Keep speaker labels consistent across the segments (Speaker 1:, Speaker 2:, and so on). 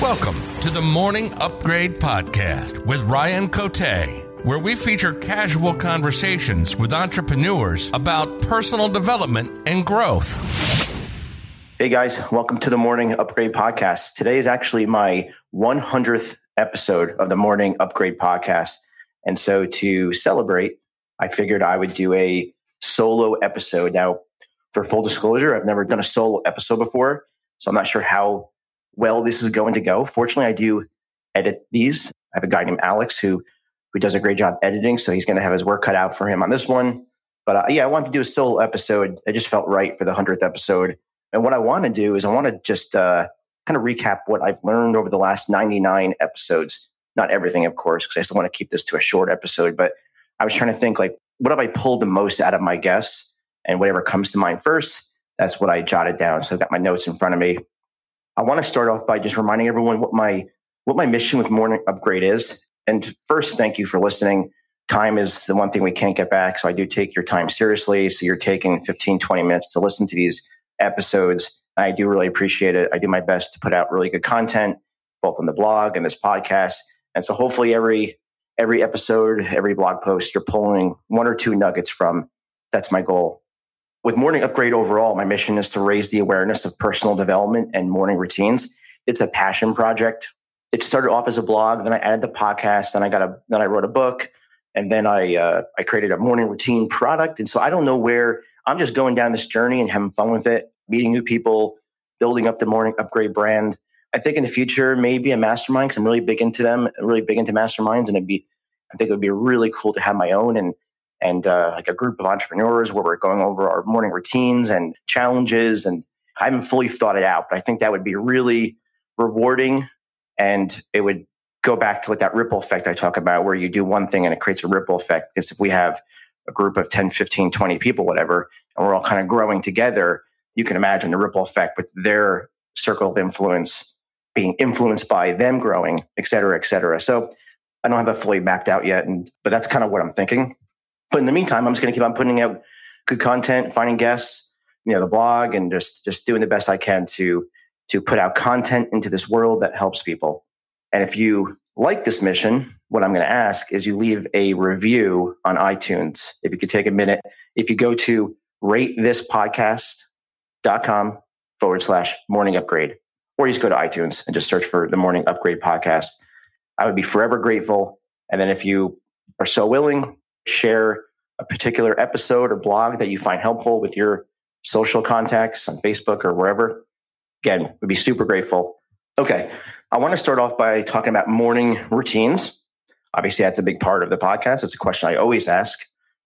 Speaker 1: Welcome to the Morning Upgrade Podcast with Ryan Cote, where we feature casual conversations with entrepreneurs about personal development and growth.
Speaker 2: Hey guys, welcome to the Morning Upgrade Podcast. Today is actually my 100th episode of the Morning Upgrade Podcast. And so to celebrate, I figured I would do a solo episode. Now, for full disclosure, I've never done a solo episode before, so I'm not sure how well this is going to go. Fortunately, I do edit these. I have a guy named Alex who who does a great job editing, so he's going to have his work cut out for him on this one. But uh, yeah, I wanted to do a solo episode. It just felt right for the hundredth episode. And what I want to do is I want to just uh, kind of recap what I've learned over the last 99 episodes. Not everything, of course, because I still want to keep this to a short episode. But I was trying to think like, what have I pulled the most out of my guests? And whatever comes to mind first, that's what I jotted down. So I've got my notes in front of me. I want to start off by just reminding everyone what my what my mission with Morning Upgrade is. And first, thank you for listening. Time is the one thing we can't get back. So I do take your time seriously. So you're taking 15, 20 minutes to listen to these episodes. I do really appreciate it. I do my best to put out really good content, both on the blog and this podcast. And so hopefully every every episode, every blog post, you're pulling one or two nuggets from. That's my goal. With Morning Upgrade overall, my mission is to raise the awareness of personal development and morning routines. It's a passion project. It started off as a blog, then I added the podcast, then I got a then I wrote a book, and then I uh, I created a morning routine product. And so I don't know where I'm just going down this journey and having fun with it, meeting new people, building up the Morning Upgrade brand. I think in the future maybe a mastermind because I'm really big into them, really big into masterminds, and it'd be I think it would be really cool to have my own and and uh, like a group of entrepreneurs where we're going over our morning routines and challenges. And I haven't fully thought it out, but I think that would be really rewarding. And it would go back to like that ripple effect I talk about, where you do one thing and it creates a ripple effect. Because if we have a group of 10, 15, 20 people, whatever, and we're all kind of growing together, you can imagine the ripple effect with their circle of influence being influenced by them growing, et cetera, et cetera. So I don't have that fully mapped out yet, and but that's kind of what I'm thinking. But in the meantime, I'm just going to keep on putting out good content, finding guests, you know, the blog, and just just doing the best I can to to put out content into this world that helps people. And if you like this mission, what I'm going to ask is you leave a review on iTunes. If you could take a minute, if you go to ratethispodcast.com forward slash morning upgrade, or you just go to iTunes and just search for the morning upgrade podcast. I would be forever grateful. And then if you are so willing, share a particular episode or blog that you find helpful with your social contacts on Facebook or wherever. Again, would be super grateful. Okay. I want to start off by talking about morning routines. Obviously, that's a big part of the podcast. It's a question I always ask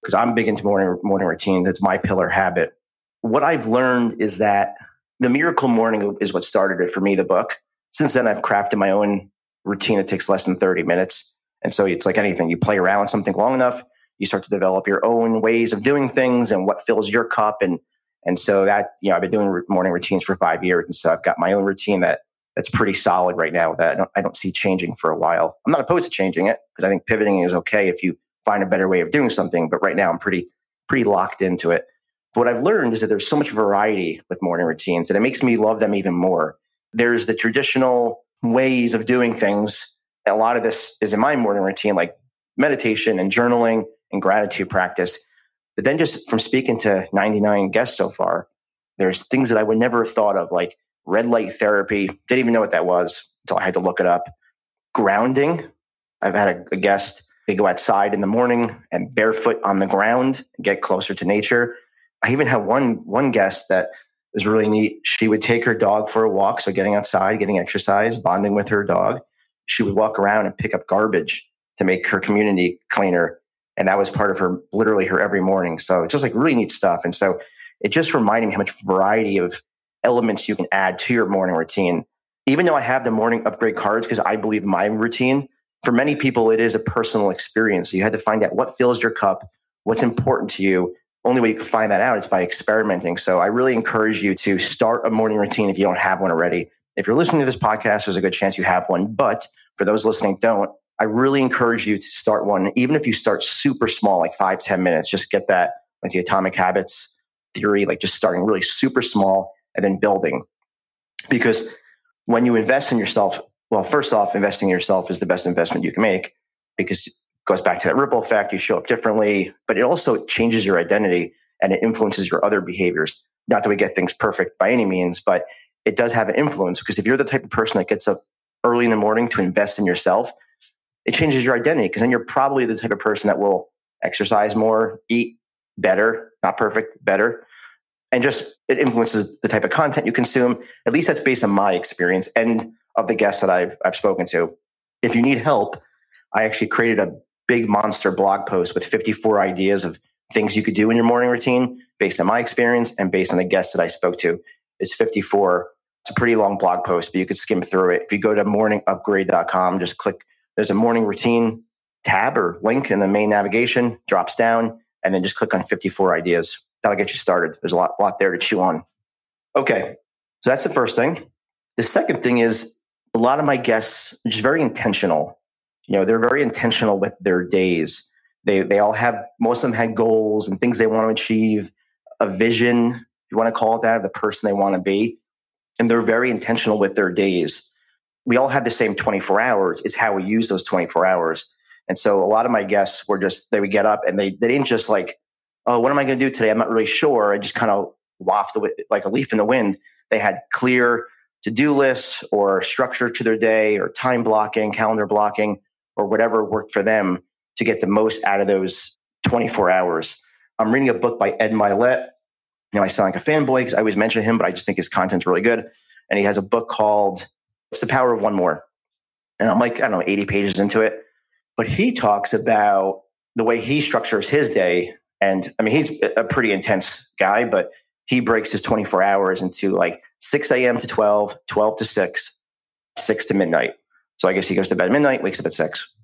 Speaker 2: because I'm big into morning morning routines. It's my pillar habit. What I've learned is that the miracle morning is what started it for me, the book. Since then, I've crafted my own routine that takes less than 30 minutes. And so it's like anything, you play around with something long enough, you start to develop your own ways of doing things and what fills your cup. And, and so that, you know, I've been doing morning routines for five years. And so I've got my own routine that that's pretty solid right now that I don't, I don't see changing for a while. I'm not opposed to changing it because I think pivoting is okay if you find a better way of doing something. But right now I'm pretty, pretty locked into it. But what I've learned is that there's so much variety with morning routines and it makes me love them even more. There's the traditional ways of doing things. A lot of this is in my morning routine, like meditation and journaling and gratitude practice. But then just from speaking to 99 guests so far, there's things that I would never have thought of, like red light therapy. Didn't even know what that was until I had to look it up. Grounding. I've had a, a guest, they go outside in the morning and barefoot on the ground, get closer to nature. I even had one one guest that was really neat. She would take her dog for a walk, so getting outside, getting exercise, bonding with her dog. She would walk around and pick up garbage to make her community cleaner and that was part of her literally her every morning. So it's just like really neat stuff. And so it just reminded me how much variety of elements you can add to your morning routine. Even though i have the morning upgrade cards because i believe my routine for many people it is a personal experience. So you had to find out what fills your cup what's important to you. Only way you can find that out is by experimenting. So i really encourage you to start a morning routine if you don't have one already. If you're listening to this podcast there's a good chance you have one. But for those listening don't I really encourage you to start one, even if you start super small, like five ten minutes, just get that like the atomic habits theory, like just starting really super small and then building. Because when you invest in yourself Well, first off, investing in yourself is the best investment you can make because it goes back to that ripple effect. You show up differently, but it also changes your identity and it influences your other behaviors. Not that we get things perfect by any means, but it does have an influence because if you're the type of person that gets up early in the morning to invest in yourself, it changes your identity because then you're probably the type of person that will exercise more, eat better, not perfect, better. And just it influences the type of content you consume. At least that's based on my experience and of the guests that I've I've spoken to. If you need help, I actually created a big monster blog post with 54 ideas of things you could do in your morning routine based on my experience and based on the guests that I spoke to. It's 54. It's a pretty long blog post, but you could skim through it. If you go to morningupgrade.com, just click, there's a morning routine tab or link in the main navigation, drops down, and then just click on 54 ideas. That'll get you started. There's a lot, lot there to chew on. Okay. So that's the first thing. The second thing is a lot of my guests, which is very intentional. You know, they're very intentional with their days. They they all have most of them had goals and things they want to achieve, a vision, if you want to call it that, of the person they want to be. And they're very intentional with their days. We all have the same 24 hours. It's how we use those 24 hours. And so a lot of my guests were just they would get up and they they didn't just like, oh, what am I going to do today? I'm not really sure. I just kind of waft the, like a leaf in the wind. They had clear to do lists or structure to their day or time blocking, calendar blocking, or whatever worked for them to get the most out of those 24 hours. I'm reading a book by Ed Mylett. You know, I sound like a fanboy because I always mention him, but I just think his content's really good. And he has a book called It's the Power of One More. And I'm like, I don't know, 80 pages into it. But he talks about the way he structures his day. And I mean, he's a pretty intense guy, but he breaks his 24 hours into like 6 a.m. to 12, 12 to 6, 6 to midnight. So I guess he goes to bed at midnight, wakes up at 6.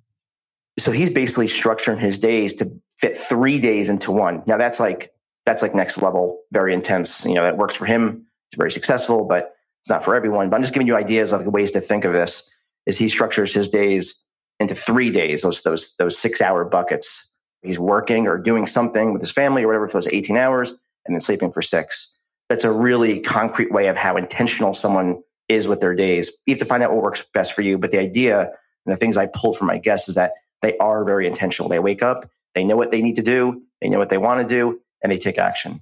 Speaker 2: So he's basically structuring his days to fit three days into one. Now that's like that's like next level, very intense. You know, that works for him. He's very successful, but it's not for everyone. But I'm just giving you ideas of ways to think of this. Is he structures his days into three days, those those those six hour buckets. He's working or doing something with his family or whatever for those 18 hours and then sleeping for six. That's a really concrete way of how intentional someone is with their days. You have to find out what works best for you. But the idea and the things I pulled from my guests is that they are very intentional. They wake up, they know what they need to do, they know what they want to do, and they take action.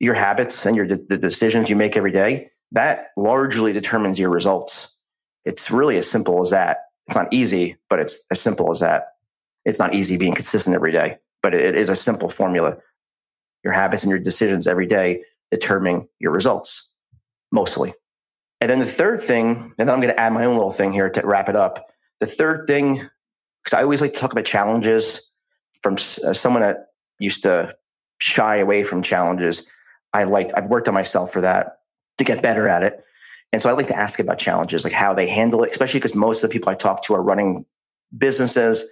Speaker 2: Your habits and your the decisions you make every day that largely determines your results. It's really as simple as that. It's not easy, but it's as simple as that. It's not easy being consistent every day, but it is a simple formula. Your habits and your decisions every day determine your results, mostly. And then the third thing, and then I'm going to add my own little thing here to wrap it up. The third thing because I always like to talk about challenges from uh, someone that used to shy away from challenges. I like I've worked on myself for that to get better at it. And so I like to ask about challenges, like how they handle it, especially because most of the people I talk to are running businesses.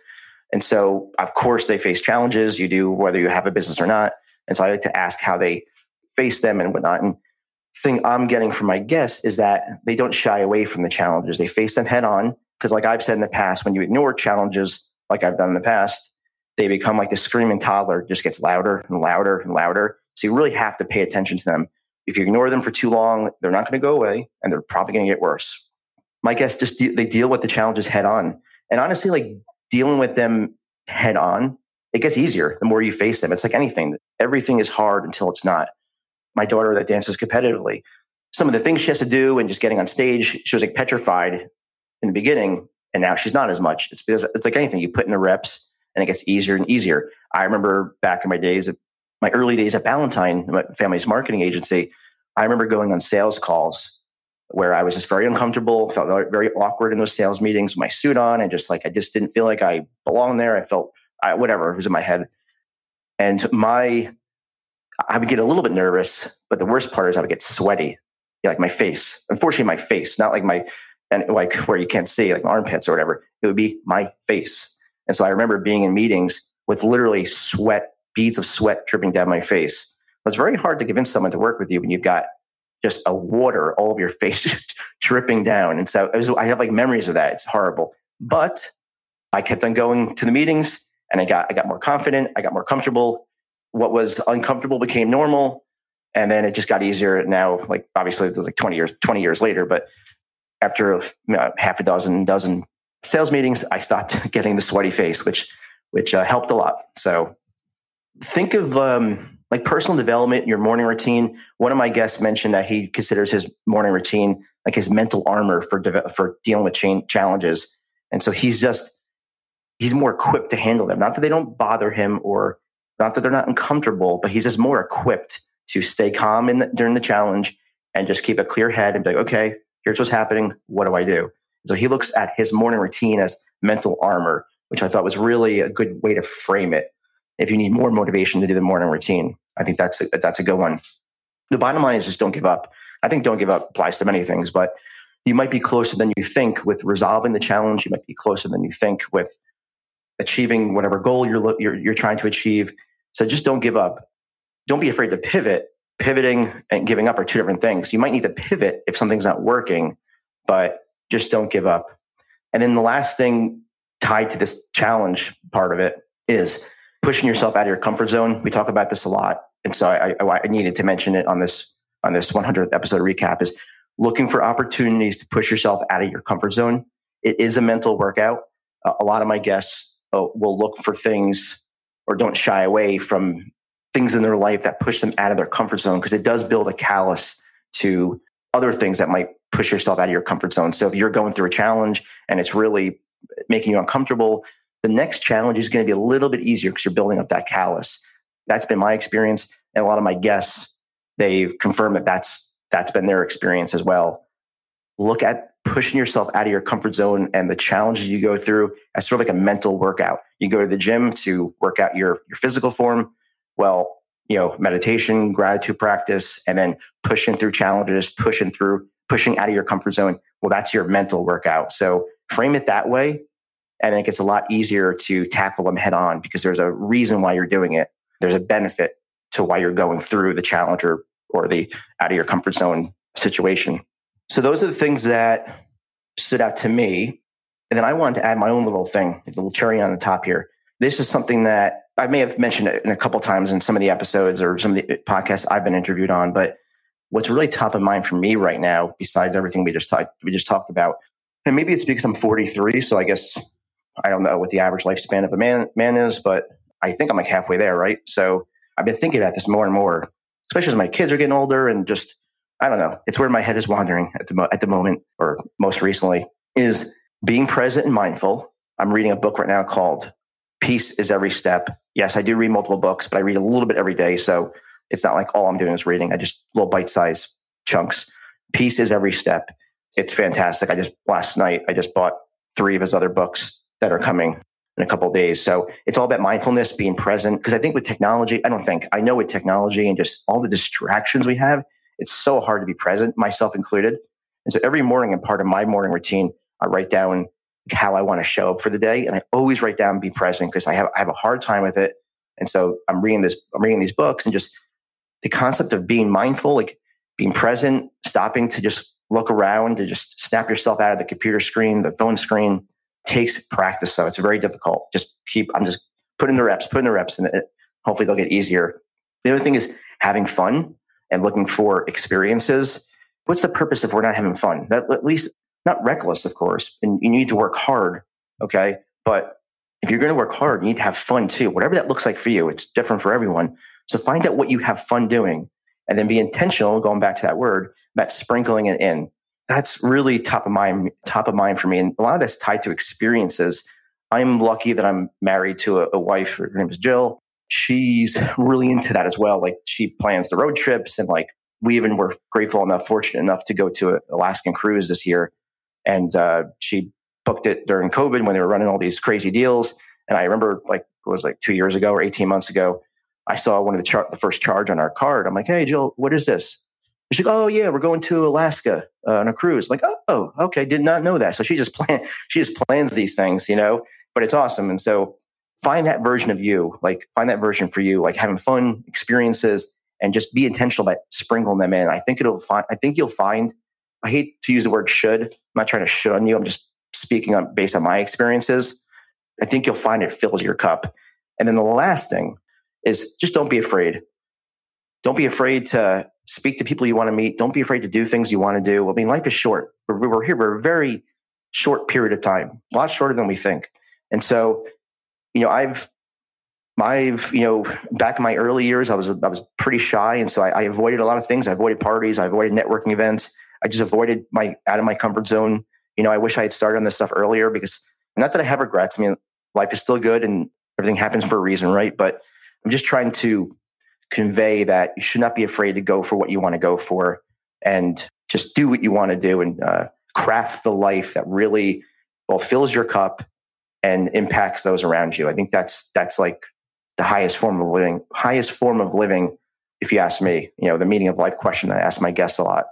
Speaker 2: And so, of course, they face challenges. You do whether you have a business or not. And so I like to ask how they face them and whatnot. And thing I'm getting from my guests is that they don't shy away from the challenges. They face them head on because, like I've said in the past, when you ignore challenges, like I've done in the past, they become like the screaming toddler, just gets louder and louder and louder. So you really have to pay attention to them. If you ignore them for too long, they're not going to go away and they're probably going to get worse. My guess just de- they deal with the challenges head on. And honestly, like dealing with them head on, it gets easier the more you face them. It's like anything. Everything is hard until it's not. My daughter that dances competitively, some of the things she has to do and just getting on stage, she was like petrified in the beginning, and now she's not as much. It's because it's like anything you put in the reps, and it gets easier and easier. I remember back in my days, my early days at Ballantine, my family's marketing agency. I remember going on sales calls where I was just very uncomfortable, felt very awkward in those sales meetings with my suit on, and just like I just didn't feel like I belonged there. I felt I, whatever was in my head, and my I would get a little bit nervous, but the worst part is I would get sweaty, like my face. Unfortunately, my face, not like my and like where you can't see, like my armpits or whatever, it would be my face. And so I remember being in meetings with literally sweat, beads of sweat dripping down my face. It's very hard to convince someone to work with you when you've got just a water all over your face dripping down. And so was, I have like memories of that. It's horrible. But I kept on going to the meetings and I got I got more confident, I got more comfortable. What was uncomfortable became normal. And then it just got easier now, like obviously it was like 20 years, 20 years later, but after half a dozen, dozen sales meetings, I stopped getting the sweaty face, which which uh, helped a lot. So think of um, like personal development, your morning routine. One of my guests mentioned that he considers his morning routine like his mental armor for de- for dealing with challenges, and so he's just he's more equipped to handle them. Not that they don't bother him or not that they're not uncomfortable, but he's just more equipped to stay calm in the, during the challenge and just keep a clear head and be like, okay, here's what's happening. What do I do? So he looks at his morning routine as mental armor, which I thought was really a good way to frame it. If you need more motivation to do the morning routine, I think that's a, that's a good one. The bottom line is just don't give up. I think don't give up applies to many things, but you might be closer than you think with resolving the challenge. You might be closer than you think with achieving whatever goal you're, you're, you're trying to achieve. So just don't give up. Don't be afraid to pivot. Pivoting and giving up are two different things. You might need to pivot if something's not working, but just don't give up. And then the last thing tied to this challenge part of it is pushing yourself out of your comfort zone. We talk about this a lot, and so I, I, I needed to mention it on this on this 100th episode recap. Is looking for opportunities to push yourself out of your comfort zone. It is a mental workout. Uh, a lot of my guests uh, will look for things or don't shy away from things in their life that push them out of their comfort zone because it does build a callus to other things that might push yourself out of your comfort zone. So if you're going through a challenge and it's really making you uncomfortable, the next challenge is going to be a little bit easier because you're building up that callus. That's been my experience, and a lot of my guests they confirm that that's that's been their experience as well. Look at pushing yourself out of your comfort zone and the challenges you go through as sort of like a mental workout. You go to the gym to work out your your physical form. Well, you know, meditation, gratitude practice, and then pushing through challenges, pushing through, pushing out of your comfort zone. Well, that's your mental workout. So frame it that way. And it gets a lot easier to tackle them head on because there's a reason why you're doing it. There's a benefit to why you're going through the challenge or, or the out of your comfort zone situation. So those are the things that stood out to me. And then I wanted to add my own little thing, a little cherry on the top here. This is something that I may have mentioned it in a couple times in some of the episodes or some of the uh, podcasts I've been interviewed on, but what's really top of mind for me right now, besides everything we just talked we just talked about, and maybe it's because I'm 43, so I guess I don't know what the average lifespan of a man man is, but I think I'm like halfway there, right? So I've been thinking about this more and more, especially as my kids are getting older, and just I don't know, it's where my head is wandering at the mo- at the moment, or most recently, is being present and mindful. I'm reading a book right now called Peace is Every Step yes, I do read multiple books, but I read a little bit every day. So it's not like all I'm doing is reading. I just little bite size chunks. Peace is every step. It's fantastic. I just last night I just bought three of his other books that are coming in a couple days. So it's all about mindfulness, being present. Because I think with technology, I don't think I know with technology and just all the distractions we have, it's so hard to be present, myself included. And so every morning, and part of my morning routine, I write down how I want to show up for the day. And I always write down be present because I have I have a hard time with it. And so I'm reading this, I'm reading these books and just the concept of being mindful, like being present, stopping to just look around, to just snap yourself out of the computer screen, the phone screen takes practice. So it's very difficult. Just keep, I'm just putting the reps, putting the reps, and it, hopefully they'll get easier. The other thing is having fun and looking for experiences. What's the purpose if we're not having fun? That at least not reckless, of course, and you need to work hard. Okay. But if you're going to work hard, you need to have fun too. Whatever that looks like for you, it's different for everyone. So find out what you have fun doing and then be intentional, going back to that word, about sprinkling it in. That's really top of mind, top of mind for me. And a lot of that's tied to experiences. I'm lucky that I'm married to a, a wife. Her name is Jill. She's really into that as well. Like she plans the road trips and like we even were grateful enough, fortunate enough to go to an Alaskan cruise this year and uh, she booked it during COVID when they were running all these crazy deals. And I remember like it was like two years ago or 18 months ago, I saw one of the char- the first charge on our card. I'm like, hey, Jill, what is this? She's like, oh yeah, we're going to Alaska uh, on a cruise. I'm like, oh, okay, did not know that. So she just plan she just plans these things, you know. But it's awesome, and so find that version of you, like find that version for you, like having fun experiences, and just be intentional about sprinkling them in. I think it'll find. I think you'll find I hate to use the word should. I'm not trying to should on you. I'm just speaking on based on my experiences. I think you'll find it fills your cup. And then the last thing is just don't be afraid. Don't be afraid to speak to people you want to meet. Don't be afraid to do things you want to do. I mean, life is short. We're, we're here for a very short period of time, a lot shorter than we think. And so, you know, I've, I've, you know, back in my early years, I was, I was pretty shy. And so I, I avoided a lot of things. I avoided parties. I avoided networking events. I just avoided my, out of my comfort zone. You know, I wish I had started on this stuff earlier because not that I have regrets. I mean, life is still good and everything happens for a reason, right? But I'm just trying to convey that you should not be afraid to go for what you want to go for and just do what you want to do and uh, craft the life that really both fills your cup and impacts those around you. I think that's that's like the highest form of living, highest form of living, if you ask me. You know, the meaning of life question I ask my guests a lot.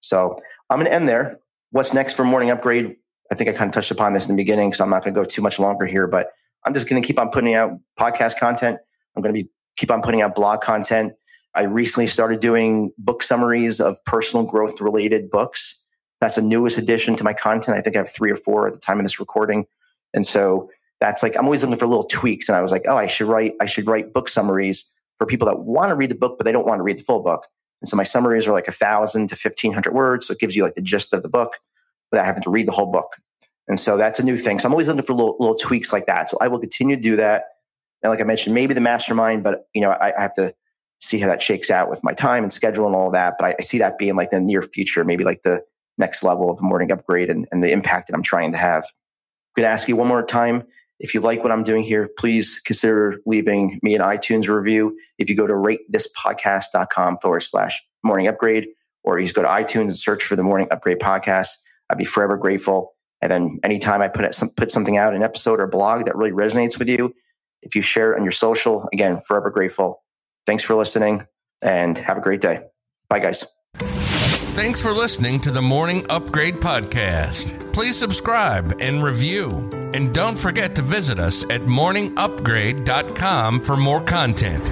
Speaker 2: So I'm to end there. What's next for Morning Upgrade? I think I kind of touched upon this in the beginning, so I'm not to go too much longer here. But I'm just to keep on putting out podcast content. I'm to be keep on putting out blog content. I recently started doing book summaries of personal growth related books. That's the newest addition to my content. I think I have three or four at the time of this recording. And so that's like I'm always looking for little tweaks. And I was like, oh, I should write, I should write book summaries for people that want to read the book, but they don't want to read the full book. And so my summaries are like a thousand to fifteen hundred words. So it gives you like the gist of the book without having to read the whole book. And so that's a new thing. So I'm always looking for little, little tweaks like that. So I will continue to do that. And like I mentioned, maybe the mastermind, but you know, I, I have to see how that shakes out with my time and schedule and all that. But I, I, see that being like the near future, maybe like the next level of morning upgrade and, and the impact that I'm trying to have. I'm going to ask you one more time. If you like what I'm doing here, please consider leaving me an iTunes review. If you go to ratethispodcast.com forward slash morning upgrade, or you just go to iTunes and search for the morning upgrade podcast, I'd be forever grateful. And then anytime I put, some, put something out, an episode or blog that really resonates with you, if you share it on your social, again, forever grateful. Thanks for listening and have a great day. Bye, guys.
Speaker 1: Thanks for listening to the Morning Upgrade Podcast. Please subscribe and review. And don't forget to visit us at morningupgrade.com for more content.